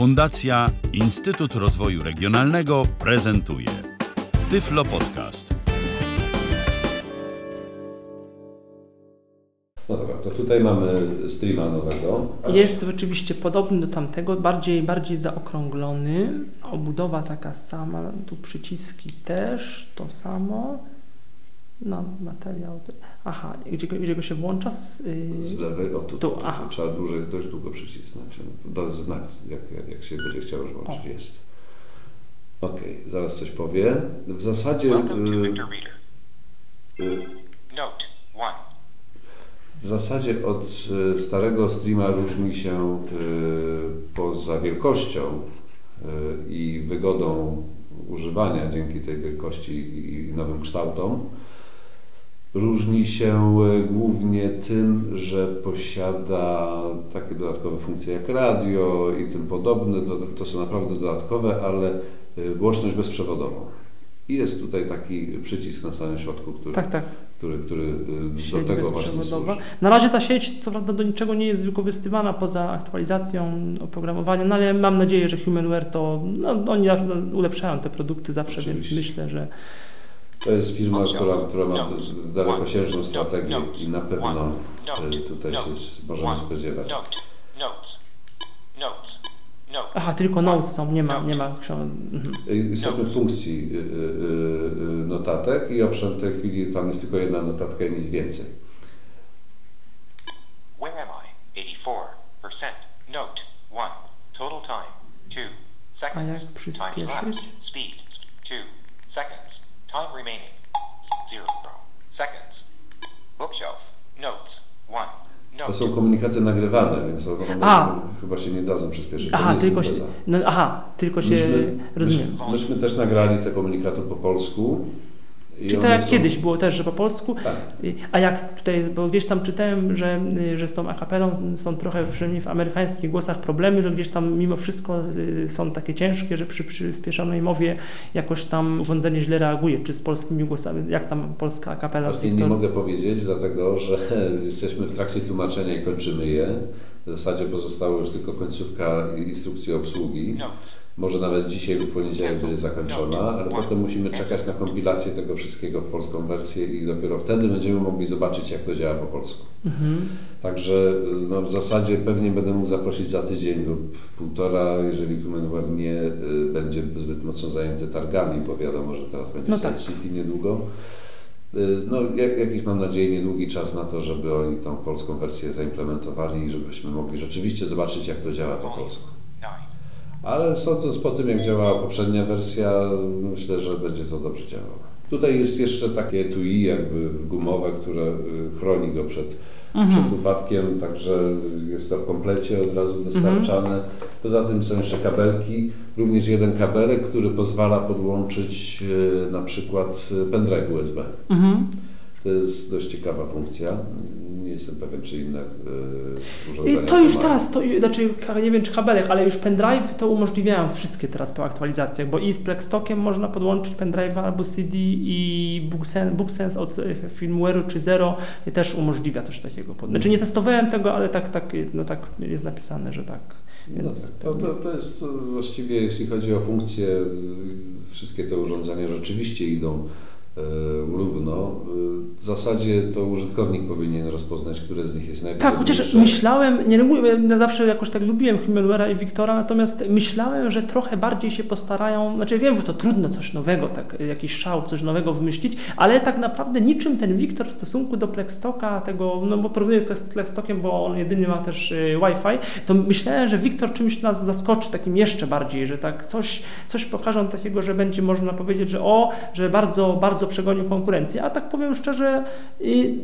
Fundacja Instytut Rozwoju Regionalnego prezentuje Tyflo Podcast. No dobra, to tutaj mamy streama nowego. Jest rzeczywiście podobny do tamtego, bardziej, bardziej zaokrąglony. Obudowa taka sama, tu przyciski też to samo. No, materiał. Aha, gdzie, go- gdzie go się włącza? Z, yy, Z lewej, o tu, tu, Tu, tu, aha. tu trzeba dłużej, dość długo przycisnąć. Da znak, jak, jak, jak się będzie chciał już włączyć. Jest. Okej, zaraz coś powie. W zasadzie y, y, Note 1. w zasadzie od y, starego streama różni się poza wielkością i wygodą używania dzięki tej wielkości i nowym kształtom. Różni się e, głównie tym, że posiada takie dodatkowe funkcje jak radio i tym podobne. Do- To są naprawdę dodatkowe, ale e, łączność bezprzewodową. I jest tutaj taki przycisk na samym środku, który, tak, tak. który, który e, do tego właśnie służy. Na razie ta sieć, co prawda, do niczego nie jest wykorzystywana poza aktualizacją oprogramowania, no ale mam nadzieję, że Humanware to, no, oni ulepszają te produkty zawsze, więc Oczywiście. myślę, że To jest firma, która, która ma dalekosiężną strategię i na pewno e, tutaj się możemy spodziewać. Aha, tylko notes są, nie ma, nie ma. Mhm. E, Jesteśmy w funkcji y, y, notatek i owszem, w tej chwili tam jest tylko jedna notatka i nic więcej. Where am I? 84%. Note 1. Total time 2 seconds. A jak Time przyspieszyć? Speed 2 seconds. Time remaining 0 seconds. Bookshelf. Notes 1. To są komunikaty nagrywane, więc one A. chyba się nie dadzą przyspieszyć. Aha, tylko się, synteza. no, aha, tylko się, Myśmy, rozumiem. myśmy, myśmy też nagrali te komunikaty po polsku. Czy to one jak są- kiedyś było też, że po polsku? Tak. A jak tutaj, bo gdzieś tam czytałem, że, że z tą akapelą są trochę, przynajmniej w amerykańskich głosach, problemy, że gdzieś tam mimo wszystko y, są takie ciężkie, że przy przyspieszonej mowie jakoś tam urządzenie źle reaguje, czy z polskimi głosami, jak tam polska akapela? Właśnie nie mogę powiedzieć, dlatego że jesteśmy w trakcie tłumaczenia i kończymy je. W zasadzie pozostała już tylko końcówka instrukcji obsługi. Notes. Może nawet dzisiaj lub poniedziałek będzie zakończona, ale potem musimy czekać na kompilację tego wszystkiego w polską wersję i dopiero wtedy będziemy mogli zobaczyć, jak to działa po polsku. Mhm. Także no, w zasadzie pewnie będę mógł zaprosić za tydzień lub półtora, jeżeli Humanware nie y, będzie zbyt mocno zajęty targami, bo wiadomo, że teraz będzie No tak. City niedługo. Y, No, jak, jakiś mam nadzieję niedługi czas na to, żeby oni tą polską wersję zaimplementowali i żebyśmy mogli rzeczywiście zobaczyć, jak to działa po polsku. 9. Ale sądząc po tym, jak działała poprzednia wersja, myślę, że będzie to dobrze działało. Tutaj jest jeszcze takie etui jakby gumowe, które y, chroni go przed, przed upadkiem, także jest to w komplecie od razu dostarczane. Poza tym są jeszcze kabelki, również jeden kabelek, który pozwala podłączyć y, na przykład y, pendrive USB. Mhm. To jest dość ciekawa funkcja. Nie jestem pewien, czy inne y, urządzenia I to już mają. teraz, to, znaczy nie wiem czy kabelek, ale już pendrive to umożliwiają wszystkie teraz po aktualizacjach, bo i z Plextokiem można podłączyć pendrive'a albo CD i BookSense, BookSense od e, firmware'u czy Zero też umożliwia coś takiego. Znaczy nie testowałem tego, ale tak, tak, no tak jest napisane, że tak. No Więc to, to, jest e, właściwie, jeśli chodzi o funkcje, y, wszystkie te urządzenia rzeczywiście idą równo. E, W zasadzie to użytkownik powinien rozpoznać, które z nich jest Tak, najwygodniejsze. chociaż myślałem, nie ja zawsze jakoś tak lubiłem Humanware'a i Wiktora, natomiast myślałem, że trochę bardziej się postarają, znaczy wiem, że to trudno coś nowego, tak, jakiś szał, coś nowego wymyślić, ale tak naprawdę niczym ten Wiktor w stosunku do Plextoka, tego, no bo porównuję z Plex- Plextokiem, bo on jedynie ma też y, Wi-Fi, to myślałem, że Wiktor czymś nas zaskoczy takim jeszcze bardziej, że tak coś, coś pokażą takiego, że będzie można powiedzieć, że o, że bardzo, bardzo przegonił konkurencję, a tak powiem szczerze, y,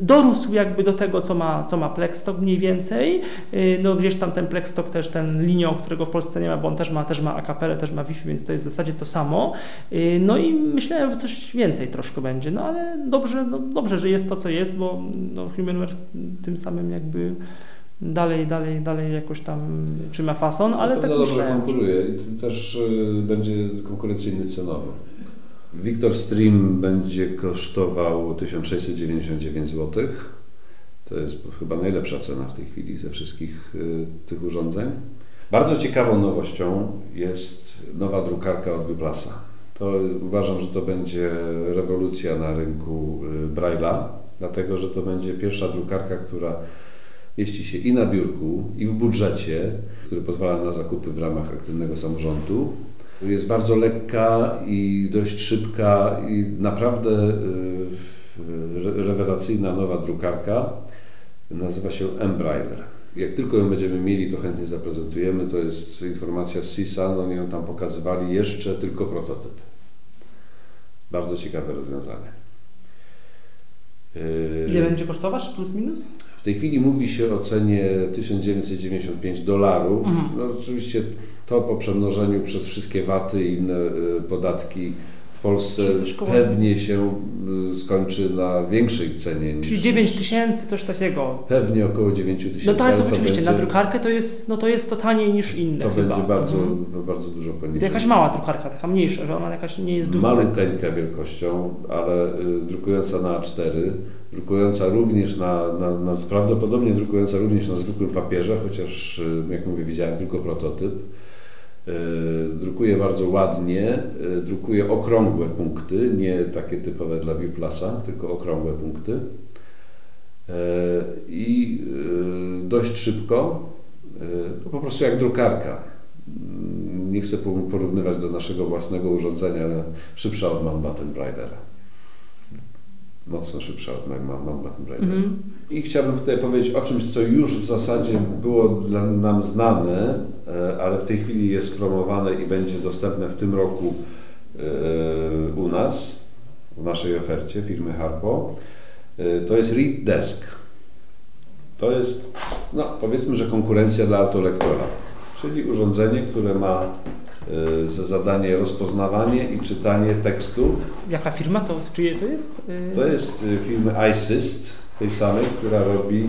dorósł jakby do tego, co ma, co ma Plexstock mniej więcej. Y, No gdzieś tam ten Plexstock też ten linią, którego w Polsce nie ma, bo on też ma, też ma akapelę, też ma Wi-Fi, więc to jest w zasadzie to samo. Y, No i myślałem, że coś więcej troszkę będzie, no ale dobrze, no dobrze, że jest to, co jest, bo no, Humanware tym samym jakby dalej, dalej, dalej jakoś tam trzyma fason, ale Na tak dobrze myślałem. konkuruje i też będzie konkurencyjny cenowo. Victor Stream będzie kosztował 1699 zł. To jest chyba najlepsza cena w tej chwili ze wszystkich y, tych urządzeń. Bardzo ciekawą nowością jest nowa drukarka od Wyplasa. To uważam, że to będzie rewolucja na rynku y, Braille'a, dlatego że to będzie pierwsza drukarka, która mieści się i na biurku, i w budżecie, który pozwala na zakupy w ramach aktywnego samorządu. Jest bardzo lekka i dość szybka i naprawdę y, re- rewelacyjna nowa drukarka. Nazywa się Embrailler. Jak tylko ją będziemy mieli, to chętnie zaprezentujemy. To jest informacja z CISA, oni ją tam pokazywali, jeszcze tylko prototyp. Bardzo ciekawe rozwiązanie. Yy, Ile będzie kosztować? Plus minus? w tej chwili mówi się o cenie 1995 dolarów. Mhm. No, oczywiście to po przemnożeniu przez wszystkie waty i inne y, podatki w Polsce to pewnie się y, skończy na większej cenie niż... Czyli 9 tysięcy, coś takiego. Pewnie około 9 tysięcy. No tak, to rzeczywiście, będzie, na drukarkę to jest, no to jest to taniej niż inne To chyba. będzie bardzo, Mhm. bardzo dużo To poniżej. jakaś mała drukarka, taka mniejsza, że ona jakaś nie jest duża. Maluteńka wielkością, ale y, drukująca na A4, drukująca również na, na, na, prawdopodobnie drukująca również na zwykłym papierze, chociaż jak mówię, widziałem tylko prototyp. Y, Drukuje bardzo ładnie, y, drukuje okrągłe punkty, nie takie typowe dla Viewplasa, tylko okrągłe punkty. Y, I dość szybko, po prostu jak drukarka. Mm, Nie chcę po- porównywać do naszego własnego urządzenia, ale szybsza od Mountbatten Bridera. Mocno szybsza od Mount- Mountbatten Bridera. Mhm. I chciałbym tutaj powiedzieć o czymś, co już w zasadzie było dla nam znane, e, ale w tej chwili jest promowane i będzie dostępne w tym roku e, u nas, w naszej ofercie firmy Harpo. E, To jest Read Desk. To jest, no powiedzmy, że konkurencja dla autolektora, czyli urządzenie, które ma za zadanie rozpoznawanie i czytanie tekstu Jaka firma to, czyje to jest? Y, to jest y, firmy iSyst, tej samej, która robi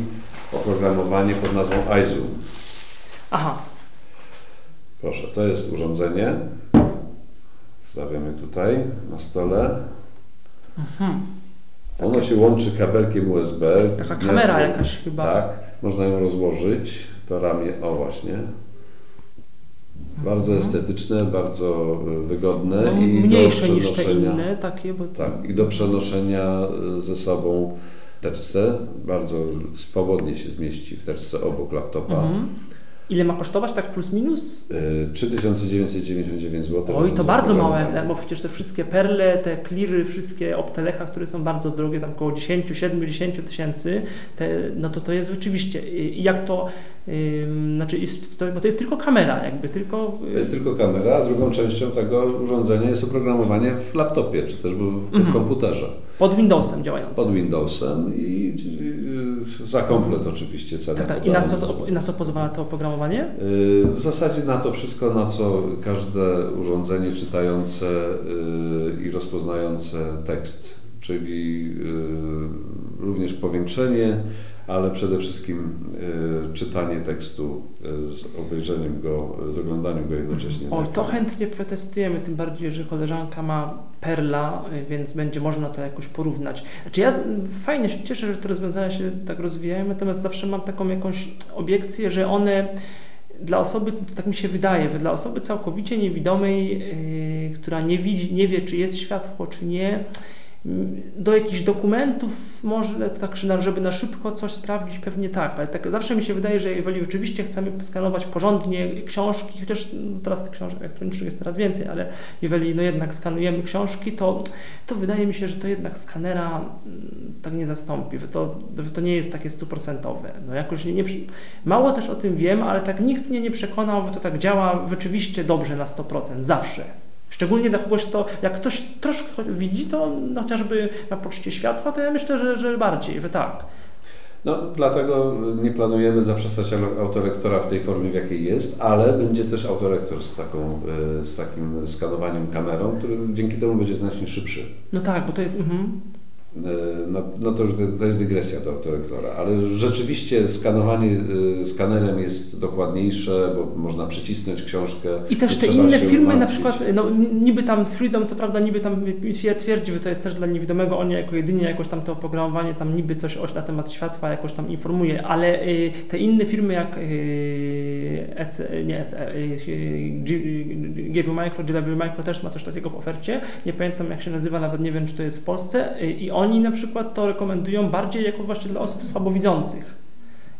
oprogramowanie pod nazwą iZoom. Aha, Proszę, to jest urządzenie. Stawiamy tutaj na stole. Ono się łączy kabelkiem USB. Mhm. taka kamera jakaś chyba. Tak, można ją rozłożyć. To ramię, o właśnie. Bardzo estetyczne, bardzo y, wygodne Mhm. No, i mniejsze do niż te przenoszenia. inne takie, bo Tak, i do przenoszenia y, ze sobą w teczce. Bardzo swobodnie się zmieści w teczce obok laptopa. Mhm. Ile ma kosztować, tak plus minus? Y, 3999 zł. Oj, to bardzo małe, bo przecież te wszystkie perle, te cleary, wszystkie optelecha, które są bardzo drogie, tam około 10, 7, 10 tysięcy, no to to jest rzeczywiście, jak to, ym, znaczy, jest, to, bo to jest tylko kamera, jakby tylko... To jest tylko kamera, a drugą częścią tego urządzenia jest oprogramowanie w laptopie, czy też w, w Mhm. komputerze. Pod Windowsem działające. Pod Windowsem i y, za komplet oczywiście cena. Tak, tak. I na co, to, na co pozwala to oprogramowanie? Y, W zasadzie na to wszystko, na co każde urządzenie czytające y, i rozpoznające tekst, czyli również powiększenie, ale przede wszystkim y, czytanie tekstu y, z obejrzeniem go, z oglądaniem go jednocześnie. Oj, to chętnie przetestujemy, tym bardziej, że koleżanka ma Perla, y, więc będzie można to jakoś porównać. Znaczy ja fajnie się cieszę, że te rozwiązania się tak rozwijają, natomiast zawsze mam taką jakąś obiekcję, że one dla osoby, tak mi się wydaje, że dla osoby całkowicie niewidomej, yy, która nie widzi, nie wie, czy jest światło, czy nie, do jakichś dokumentów może tak, żeby na szybko coś sprawdzić, pewnie tak, ale tak zawsze mi się wydaje, że jeżeli rzeczywiście chcemy skanować porządnie książki, chociaż no, teraz tych książek elektronicznych jest coraz więcej, ale jeżeli no jednak skanujemy książki, to, to wydaje mi się, że to jednak skanera mm, tak nie zastąpi, że to, że to nie jest takie stuprocentowe. No jakoś nie, nie, mało też o tym wiem, ale tak nikt mnie nie przekonał, że to tak działa rzeczywiście dobrze na 100%, zawsze. Szczególnie dla kogoś, to jak ktoś troszkę widzi to chociażby na poczcie światła, to ja myślę, że, że bardziej, że tak. No, dlatego nie planujemy zaprzestać au- autolektora w tej formie, w jakiej jest, ale będzie też autolektor z, taką, y, z takim skanowaniem kamerą, który dzięki temu będzie znacznie szybszy. No tak, bo to jest. Mhm. E, no, no to już to jest dygresja do autolektora, ale rzeczywiście skanowanie e, skanerem jest dokładniejsze, bo można przycisnąć książkę. I też te inne firmy, na przykład, no niby tam Freedom, co prawda niby tam twierdzi, że to jest też dla niewidomego, oni jako jedynie jakoś tam to oprogramowanie tam niby coś na temat światła jakoś tam informuje, ale y, te inne firmy jak EC, nie EC, GW Micro, GW Micro też ma coś takiego w ofercie, nie pamiętam jak się nazywa, nawet nie wiem czy to jest w Polsce i oni oni na przykład to rekomendują bardziej jako właśnie dla osób słabowidzących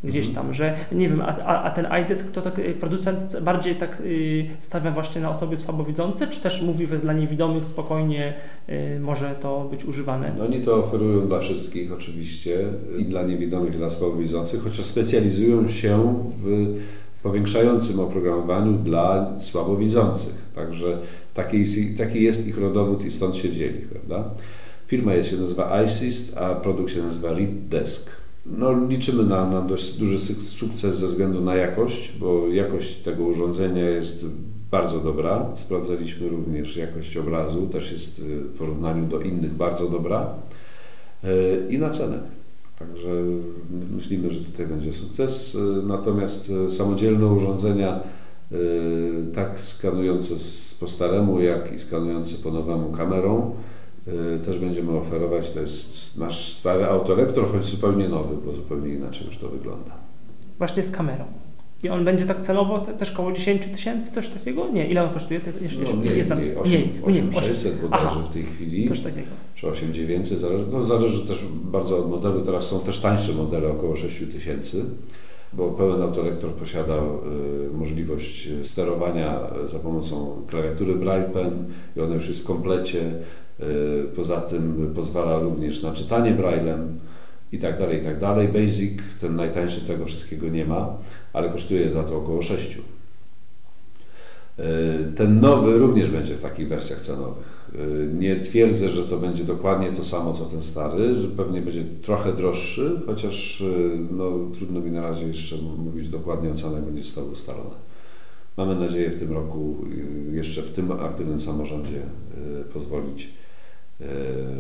gdzieś tam, że nie wiem, a, a ten iDesk to tak y, producent bardziej tak y, stawia właśnie na osoby słabowidzące, czy też mówi, że dla niewidomych spokojnie y, może to być używane? No oni to oferują dla wszystkich oczywiście i dla niewidomych, i dla słabowidzących, chociaż specjalizują się w powiększającym oprogramowaniu dla słabowidzących. Także taki jest, taki jest ich rodowód i stąd się wzięli, prawda? Firma się nazywa iSyst, a produkt się nazywa Read Desk. No, liczymy na, na dość duży sukces ze względu na jakość, bo jakość tego urządzenia jest bardzo dobra. Sprawdzaliśmy również jakość obrazu, też jest w porównaniu do innych bardzo dobra e, i na cenę. Także myślimy, że tutaj będzie sukces. E, natomiast samodzielne urządzenia, tak skanujące po staremu, jak i skanujące po nowemu kamerą, Y, też będziemy oferować. To jest nasz stary autolektor, choć zupełnie nowy, bo zupełnie inaczej już to wygląda. Właśnie z kamerą. I on będzie tak celowo te, też około 10 tysięcy, coś takiego? Nie, ile on kosztuje? Jeszcze, no, mniej, jest mniej, 8, mniej, 8, 600 bodajże w tej chwili. Coś takiego. Czy 8900, zależy, to zależy też bardzo od modelu. Teraz są też tańsze modele, około 6 tysięcy bo pełen autolektor posiada y, możliwość sterowania za pomocą klawiatury Braille Pen i ona już jest w komplecie. Y, poza tym pozwala również na czytanie braillem i tak dalej, i tak dalej. Basic, ten najtańszy tego wszystkiego nie ma, ale kosztuje za to około 6. Y, ten nowy również będzie w takich wersjach cenowych. Y, nie twierdzę, że to będzie dokładnie to samo co ten stary, że pewnie będzie trochę droższy, chociaż no, trudno mi na razie jeszcze mówić dokładnie o cenach, będzie zostało ustalone. Mamy nadzieję w tym roku, jeszcze w tym aktywnym samorządzie pozwolić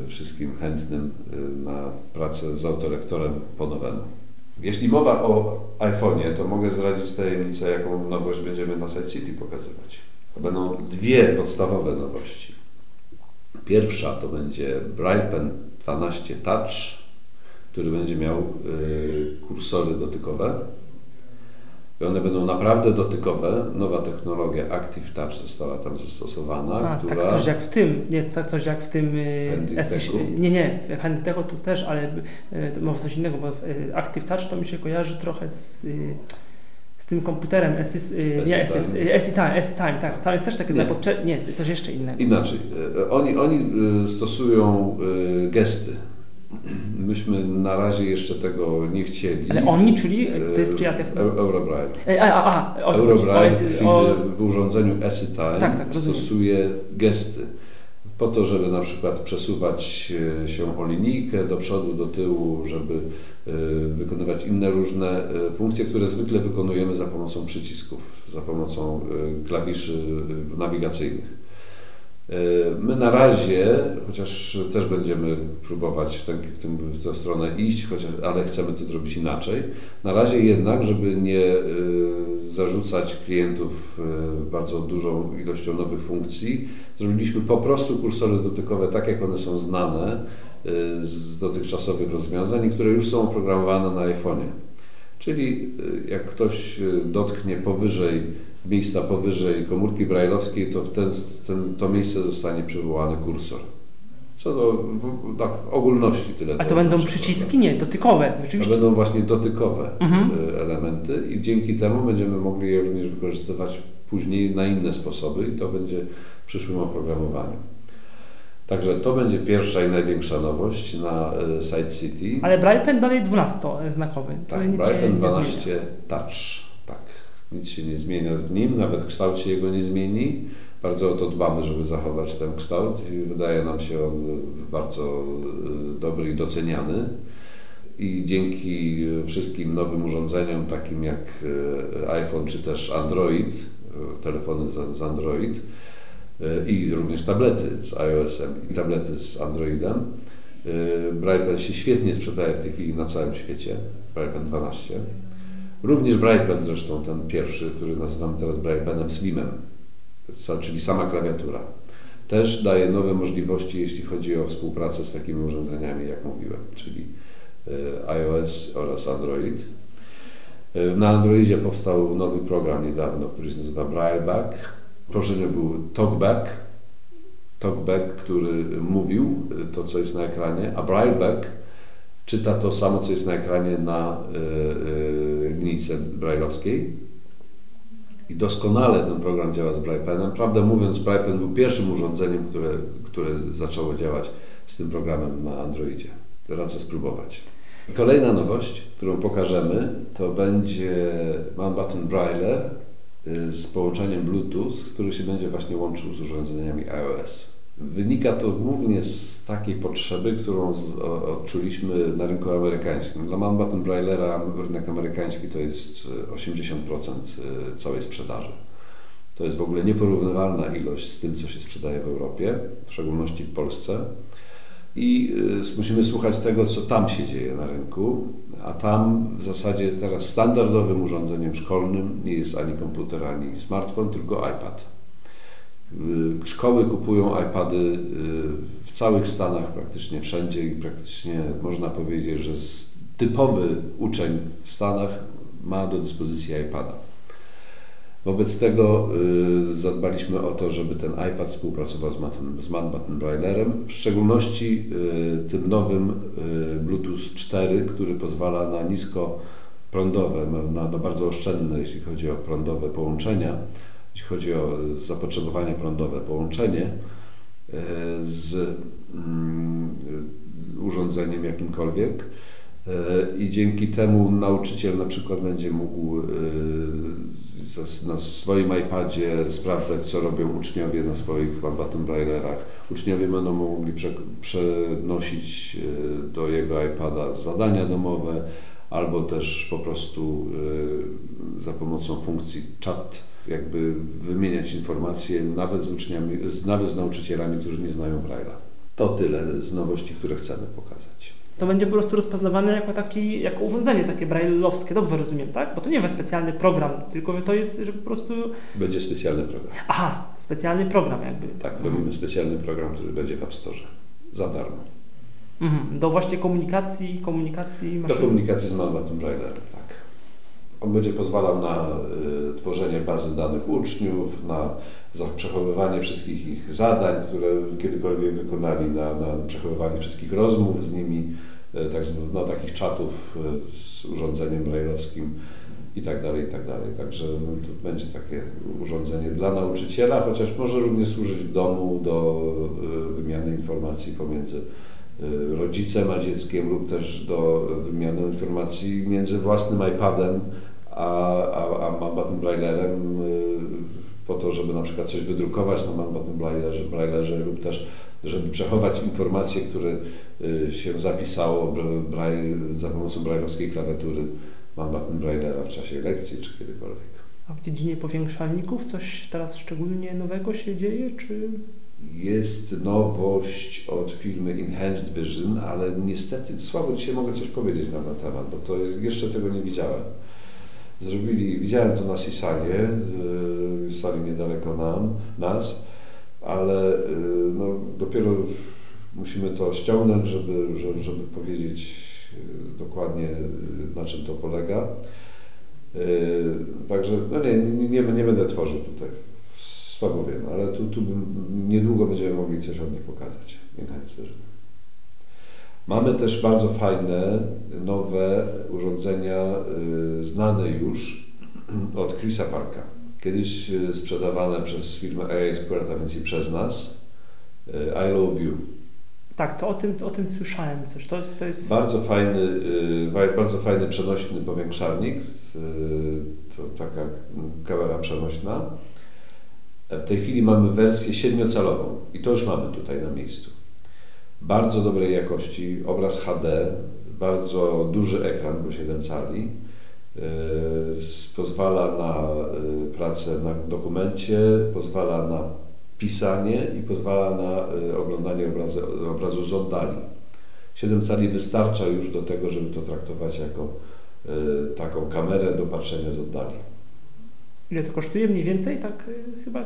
wszystkim chętnym e, na pracę z autolektorem po nowemu. Jeśli mowa o iPhone'ie, to mogę zdradzić tajemnicę, jaką nowość będziemy na Side City pokazywać. To będą dwie podstawowe nowości. Pierwsza to będzie Braille Pen 12 Touch, który będzie miał e, kursory dotykowe i one będą naprawdę dotykowe. Nowa technologia Active Touch została tam zastosowana. A, która... Tak coś jak w tym, nie, tak coś jak w tym y, Nie, nie, w Handytechu to też, ale y, może coś innego, bo y, Active Touch to mi się kojarzy trochę z z tym komputerem, Assist, nie Assist, Time, Time, tak, tam jest też takie, nie. Podcze- nie, coś jeszcze innego. Inaczej, oni, oni stosują gesty, Myśmy na razie jeszcze tego nie chcieli. Ale oni, czyli to jest czyja technologia? Eurobraille. E, a, a, a, Eurobraille w, o... w urządzeniu EasyTime tak, tak, stosuje gesty po to, żeby na przykład przesuwać e, się o linijkę do przodu, do tyłu, żeby e, wykonywać inne różne funkcje, które zwykle wykonujemy za pomocą przycisków, za pomocą klawiszy nawigacyjnych. E, my na razie, chociaż też będziemy próbować w, ten, w, tym, w tę stronę iść, chociaż, ale chcemy to zrobić inaczej, na razie jednak, żeby nie e, zarzucać klientów e, bardzo dużą ilością nowych funkcji, zrobiliśmy po prostu kursory dotykowe tak, jak one są znane z dotychczasowych rozwiązań które już są oprogramowane na iPhone'ie. Czyli jak ktoś dotknie powyżej miejsca powyżej komórki brajlowskiej, to w ten, ten, to miejsce zostanie przywołany kursor. Co do w, tak, w ogólności tyle. A to, będą znaczy, przyciski? Nie, dotykowe. To będą właśnie dotykowe mhm. Y, elementy i dzięki temu będziemy mogli je również wykorzystywać później na inne sposoby i to będzie w przyszłym oprogramowaniu. Także to będzie pierwsza i największa nowość na y, Side City. Ale Braille Pen dalej 12-znakowy. Tak, Braille Pen 12 Touch nic się nie zmienia w nim, nawet w kształcie jego nie zmieni. Bardzo o to dbamy, żeby zachować ten kształt i wydaje nam się on bardzo e, dobry i doceniany. I dzięki wszystkim nowym urządzeniom, takim jak e, iPhone czy też Android, e, telefony z Android i również tablety z iOS-em i tablety z Androidem, Y, BraillePen się świetnie sprzedaje w tej chwili na całym świecie, BraillePen 12. Również BraillePen zresztą, ten pierwszy, który nazywamy teraz BraillePenem Slimem, czyli sama klawiatura. Też daje nowe możliwości, jeśli chodzi o współpracę z takimi urządzeniami, jak mówiłem, czyli y, iOS oraz Android. Na Androidzie powstał nowy program niedawno, który się nazywa BrailleBack. Poprzednio był TalkBack, TalkBack, który mówił y, to, co jest na ekranie, a BrailleBack czyta to samo, co jest na ekranie na y, linijce brailleowskiej. I doskonale ten program działa z BraillePenem. Prawdę mówiąc, BraillePen był pierwszym urządzeniem, które, które zaczęło działać z tym programem na Androidzie. Radzę spróbować. Kolejna nowość, którą pokażemy, to będzie Man Button Braille z połączeniem Bluetooth, który się będzie właśnie łączył z urządzeniami iOS. Wynika to głównie z takiej potrzeby, którą odczuliśmy na rynku amerykańskim. Dla Man Button Braillera rynek amerykański to jest 80% e, całej sprzedaży. To jest w ogóle nieporównywalna ilość z tym, co się sprzedaje w Europie, w szczególności w Polsce. I y, musimy słuchać tego, co tam się dzieje na rynku, a tam w zasadzie teraz standardowym urządzeniem szkolnym nie jest ani komputer, ani smartfon, tylko iPad. Y, szkoły kupują iPady y, w całych Stanach, praktycznie wszędzie i praktycznie można powiedzieć, że typowy uczeń w Stanach ma do dyspozycji iPada. Wobec tego y, zadbaliśmy o to, żeby ten iPad współpracował z, Matem, z Manbutton Braillerem, w szczególności y, tym nowym y, Bluetooth 4, który pozwala na nisko prądowe, na, na bardzo oszczędne, jeśli chodzi o prądowe połączenia, jeśli chodzi o zapotrzebowanie prądowe połączenie z mm, urządzeniem jakimkolwiek. I dzięki temu nauczyciel na przykład będzie mógł na swoim iPadzie sprawdzać, co robią uczniowie na swoich Button Braillerach. Uczniowie będą mogli prze, przenosić e, do jego iPada zadania domowe, albo też po prostu e, za pomocą funkcji chat jakby wymieniać informacje nawet z uczniami, nawet z nauczycielami, którzy nie znają Braille'a. To tyle z nowości, które chcemy pokazać to będzie po prostu rozpoznawane jako, taki, jako urządzenie takie brailleowskie, dobrze rozumiem, tak? Bo to nie jest specjalny program, tylko że to jest, że po prostu... Będzie specjalny program. Aha, specjalny program jakby. Tak, robimy specjalny program, który będzie w App Store za darmo. Mhm. Do właśnie komunikacji, komunikacji maszyny. Do komunikacji z Malmatem Braillerem, tak. On będzie pozwalał na y, tworzenie bazy danych uczniów, na przechowywanie wszystkich ich zadań, które kiedykolwiek wykonali, na, na przechowywanie wszystkich rozmów z nimi, e, tak, no, takich czatów e, z urządzeniem brailleowskim i tak dalej, i tak dalej. Także no, to będzie takie urządzenie dla nauczyciela, chociaż może również służyć w domu do wymiany informacji pomiędzy rodzicem a dzieckiem lub też do wymiany informacji między własnym iPadem a, a, a Mambatem Braillerem po to, żeby na przykład coś wydrukować na manbatnym braillerze, braillerze lub też żeby przechować informacje, które y, się zapisało za pomocą brailleowskiej klawiatury manbatnym braillera w czasie lekcji czy kiedykolwiek. A w dziedzinie powiększalników coś teraz szczególnie nowego się dzieje, czy... Jest nowość od firmy Enhanced Vision, ale niestety słabo dzisiaj mogę coś powiedzieć na ten temat, bo to jeszcze tego nie widziałem zrobili, widziałem to na Sisanie, w sali niedaleko nam, nas, ale y, no, dopiero musimy to ściągnąć, żeby, żeby powiedzieć y, dokładnie y, na czym to polega. Także no nie, nie, nie, będę tworzył tutaj, słabo wiem, ale tu, tu niedługo będziemy mogli coś od nich pokazać. Enhanced Vision. Mamy też bardzo fajne, nowe urządzenia, y, znane już od Chrisa Parka. Kiedyś y, sprzedawane przez firmę AI Expert, a więc i przez nas. Y, I Love You. Tak, to o tym, o tym słyszałem coś. To jest, to jest... Bardzo, fajny, bardzo fajny przenośny powiększalnik. To taka kamera przenośna. W tej chwili mamy wersję siedmiocalową i to już mamy tutaj na miejscu bardzo dobrej jakości, obraz HD, bardzo duży ekran, bo 7 cali. E, pozwala na e, pracę na dokumencie, pozwala na pisanie i pozwala na e, oglądanie obrazu, obrazu z oddali. 7 cali wystarcza już do tego, żeby to traktować jako y, taką kamerę do patrzenia z oddali. Ile to kosztuje mniej więcej? Tak y, chyba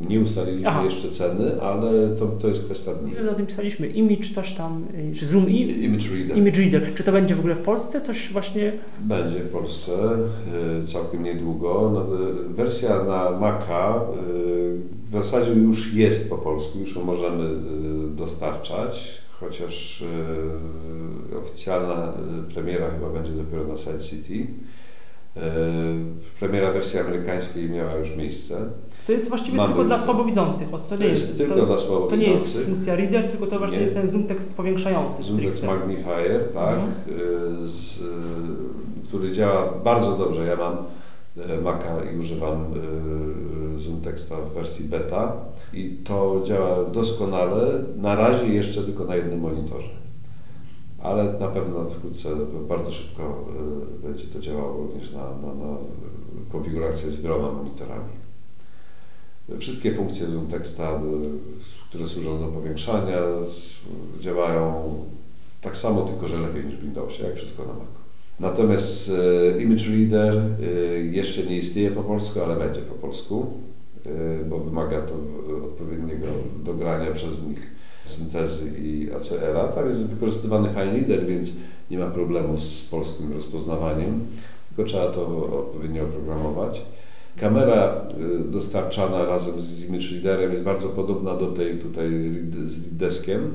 Nie ustaliliśmy Aha. jeszcze ceny, ale to, to jest kwestia dni. o tym pisaliśmy? Image, coś tam, y, czy Zoom i Image Reader Image Reader. Czy to będzie w ogóle w Polsce? Coś właśnie. będzie w Polsce y, całkiem niedługo. No, y, wersja na Maca w zasadzie już jest po polsku, już ją możemy dostarczać, chociaż oficjalna premiera chyba będzie dopiero na Side City. Premiera wersji amerykańskiej miała już miejsce. To jest właściwie Mamy tylko dla słabowidzących. bo To, To nie jest tylko to, dla to nie jest słabowidzących. funkcja reader, tylko to właśnie Nie. jest ten zoom tekst powiększający. Zoom stricte. Magnifier, tak, Mhm. y, z, y, który działa bardzo dobrze. Ja mam y, Maca i używam Zoom Texta w wersji beta i to działa doskonale. Na razie jeszcze tylko na jednym monitorze. Ale na pewno wkrótce, bardzo szybko będzie to działało również na, na, na konfigurację z wieloma monitorami. Wszystkie funkcje Zoom Texta, y, które służą do powiększania, działają tak samo, tylko że lepiej niż w Windowsie, jak wszystko na Macu. Natomiast e, Image Reader e, jeszcze nie istnieje po polsku, ale będzie po polsku, e, bo wymaga to odpowiedniego dogrania przez nich syntezy i ACR-a. Tam jest wykorzystywany FileReader, więc nie ma problemu z polskim rozpoznawaniem, tylko trzeba to odpowiednio oprogramować. Kamera y, dostarczana razem z Image Readerem jest bardzo podobna do tej tutaj z deskiem.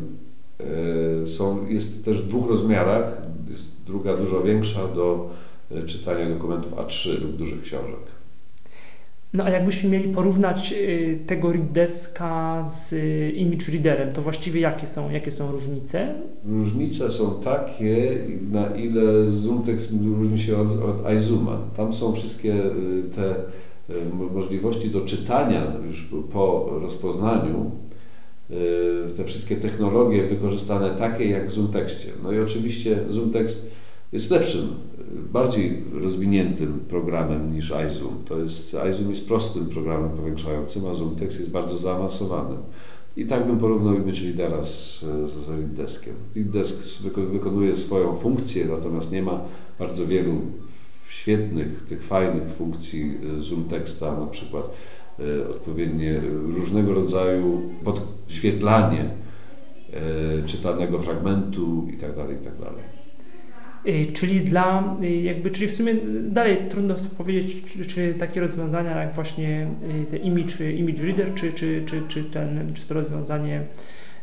Y, Są, jest też w dwóch rozmiarach. Jest druga dużo większa do y, czytania dokumentów A3 lub dużych książek. No a jakbyśmy mieli porównać tego read deska z image readerem, to właściwie jakie są, jakie są różnice? Różnice są takie, na ile ZoomText różni się od, od iZooma. Tam są wszystkie te możliwości do czytania już po rozpoznaniu, y, te wszystkie technologie wykorzystane takie jak w ZoomTexcie. No i oczywiście ZoomText jest lepszym, bardziej rozwiniętym programem niż iZoom. To jest, iZoom jest prostym programem powiększającym, a ZoomText jest bardzo zaawansowanym. I tak bym porównał Image Readera z, z Read Deskiem. Desk wyko- wykonuje swoją funkcję, natomiast nie ma bardzo wielu świetnych, tych fajnych funkcji y, Zoom Texta, na przykład y, odpowiednie różnego rodzaju podświetlanie y, czytanego fragmentu itd. itd. Y, Czyli dla, jakby, czyli w sumie dalej trudno powiedzieć, czy, czy takie rozwiązania jak właśnie y, te image, image reader, czy, czy, czy, czy, ten, czy to rozwiązanie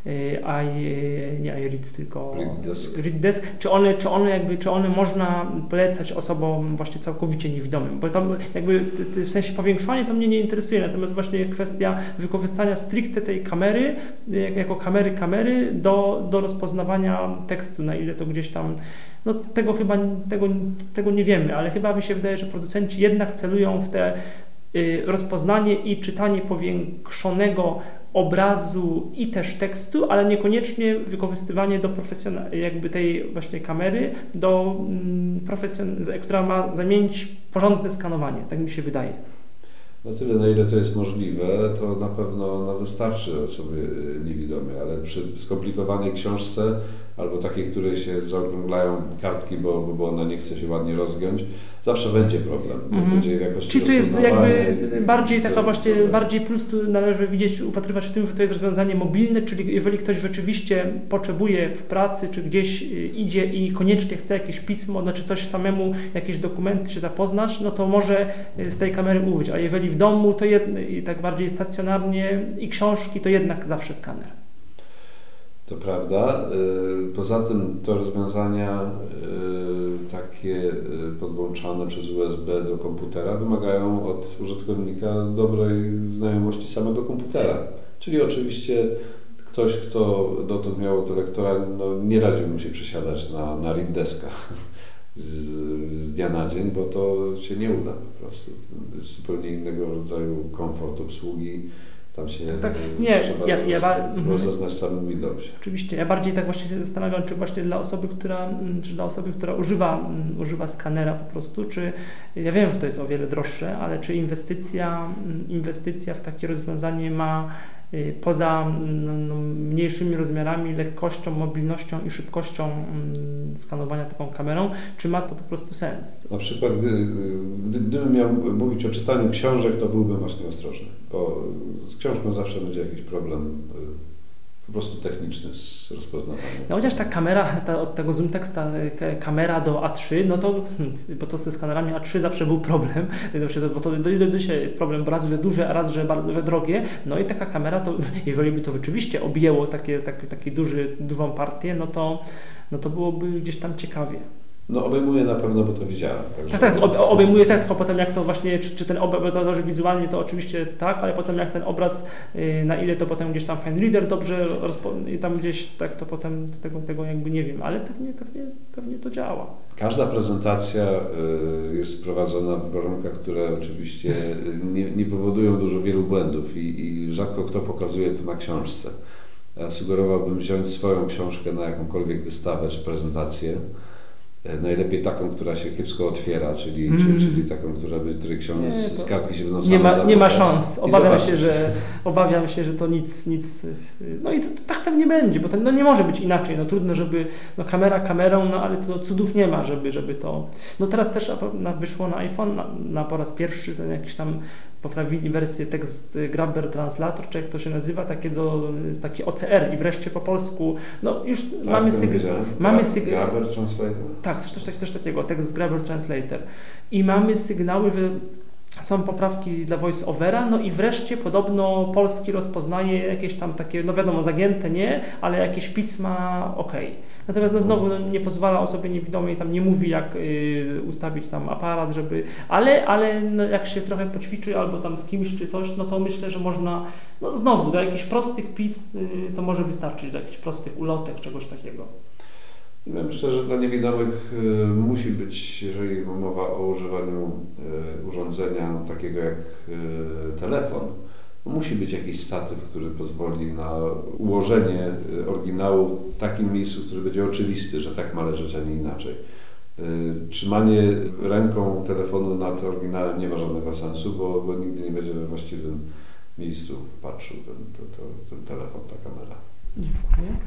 i, nie iRead, tylko Read Desk. Read Desk, czy one, czy one jakby, czy one można polecać osobom właśnie całkowicie niewidomym, bo tam jakby w sensie powiększanie to mnie nie interesuje, natomiast właśnie kwestia wykorzystania stricte tej kamery, y, jak- jako kamery kamery do, do rozpoznawania tekstu, na ile to gdzieś tam no tego chyba tego, tego nie wiemy, ale chyba mi się wydaje, że producenci jednak celują w te y, rozpoznanie i czytanie powiększonego obrazu i też tekstu, ale niekoniecznie wykorzystywanie do profesjonal, jakby tej właśnie kamery, do mm, która ma zamienić porządne skanowanie, tak mi się wydaje. Na tyle, na ile to jest możliwe, to na pewno no, wystarczy osobie y, niewidomej, ale przy skomplikowanej książce albo takiej, której się zaokrąglają kartki, bo, bo ona nie chce się ładnie rozgiąć, zawsze będzie problem. Mhm. Będzie w jakości Czyli to jest jakby bardziej taka właśnie, bardziej plus tu należy widzieć, upatrywać w tym, że to jest rozwiązanie mobilne, czyli jeżeli ktoś rzeczywiście potrzebuje w pracy, czy gdzieś y, idzie i koniecznie chce jakieś pismo, znaczy coś samemu, jakieś dokumenty się zapoznać, no to może y, z tej kamery użyć, a jeżeli w domu, to jed, i tak bardziej stacjonarnie i książki, to jednak zawsze skaner. To prawda. Y, Poza tym to rozwiązania y, takie y, podłączane przez USB do komputera wymagają od użytkownika dobrej znajomości samego komputera. Czyli oczywiście ktoś, kto dotąd miał to lektora, no, nie radził mu się przesiadać na, na read z, z dnia na dzień, bo to się nie uda po prostu. To jest zupełnie innego rodzaju komfort obsługi. Tam się tak. y, Nie, trzeba ja- ja mhm. rozeznać w samym Windowsie. Oczywiście. Ja bardziej tak właśnie się zastanawiam, czy właśnie dla osoby, która, mm, czy dla osoby, która używa, mm, używa skanera po prostu, czy ja wiem, że to jest o wiele droższe, ale czy inwestycja, mm, inwestycja w takie rozwiązanie ma poza no, no, mniejszymi rozmiarami, lekkością, mobilnością i szybkością mm, skanowania taką kamerą, czy ma to po prostu sens? Na przykład, gdy, gdy, gdybym miał mówić o czytaniu książek, to byłbym właśnie ostrożny, bo z książką zawsze będzie jakiś problem y, prostu techniczny z rozpoznawaniem. No chociaż ta kamera, ta, od tego zoom text, ta k- kamera do A3, no to, hmm, bo to ze skanerami A3 zawsze był problem, bo to do, do dzisiaj jest problem, bo raz, że duże, a raz, że, że drogie, no i taka kamera to, jeżeli by to rzeczywiście objęło takie, takie, takie duży, dużą partię, no to, no to byłoby gdzieś tam ciekawie. No obejmuje na pewno, bo to widziałem. Także Tak, tak, ob- obejmuje tak, tylko potem jak to właśnie, czy, czy ten obraz, to, że wizualnie to oczywiście tak, ale potem jak ten obraz, yy, na ile to potem gdzieś tam fine reader dobrze i tam gdzieś tak to potem tego, tego jakby nie wiem, ale pewnie, pewnie, pewnie to działa. Każda prezentacja y, jest prowadzona w warunkach, które oczywiście y, nie, nie powodują dużo wielu błędów i, i rzadko kto pokazuje to na książce. Ja sugerowałbym wziąć swoją książkę na jakąkolwiek wystawę czy prezentację. E, Najlepiej taką, która się kiepsko otwiera, czyli, Mm. czyli, czyli taką, która by, której książ- Nie, z kartki się będą Nie same ma, nie ma szans. Obawiam się, że, obawiam się, że to nic, nic. No i to, to tak pewnie będzie, bo to no nie może być inaczej. No trudno, żeby. No kamera kamerą, no ale to cudów nie ma, żeby, żeby to. No teraz też na, wyszło na iPhone na, na po raz pierwszy ten jakiś tam poprawili wersję tekst y, Grabber Translator, czy jak to się nazywa, takie do, takie OCR i wreszcie po polsku. No już Tak, mamy sygnał. mamy Gra- syg- Grabber Translator. Tak, coś, coś, tak- coś takiego, tekst Grabber Translator. I mamy sygnały, że są poprawki dla voice-overa, no i wreszcie podobno polski rozpoznaje jakieś tam takie, no wiadomo, zagięte nie, ale jakieś pisma ok. Natomiast no znowu no, nie pozwala osobie niewidomej, tam nie mówi jak y, ustawić tam aparat, żeby, ale, ale no, jak się trochę poćwiczy albo tam z kimś czy coś, no to myślę, że można, no znowu do jakichś prostych pism y, to może wystarczyć, do jakichś prostych ulotek, czegoś takiego. Ja myślę, że dla niewidomych y, musi być, jeżeli mowa o używaniu y, urządzenia takiego jak y, telefon, musi być jakiś statyw, który pozwoli na ułożenie y, oryginału w takim miejscu, który będzie oczywisty, że tak ma leżeć, a nie inaczej. Y, Trzymanie ręką telefonu nad oryginałem nie ma żadnego sensu, bo, bo nigdy nie będzie we właściwym miejscu patrzył ten, ten, ten, ten telefon, ta kamera. Dziękuję.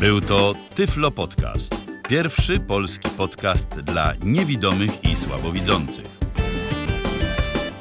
Był to Tyflo Podcast. Pierwszy polski podcast dla niewidomych i słabowidzących.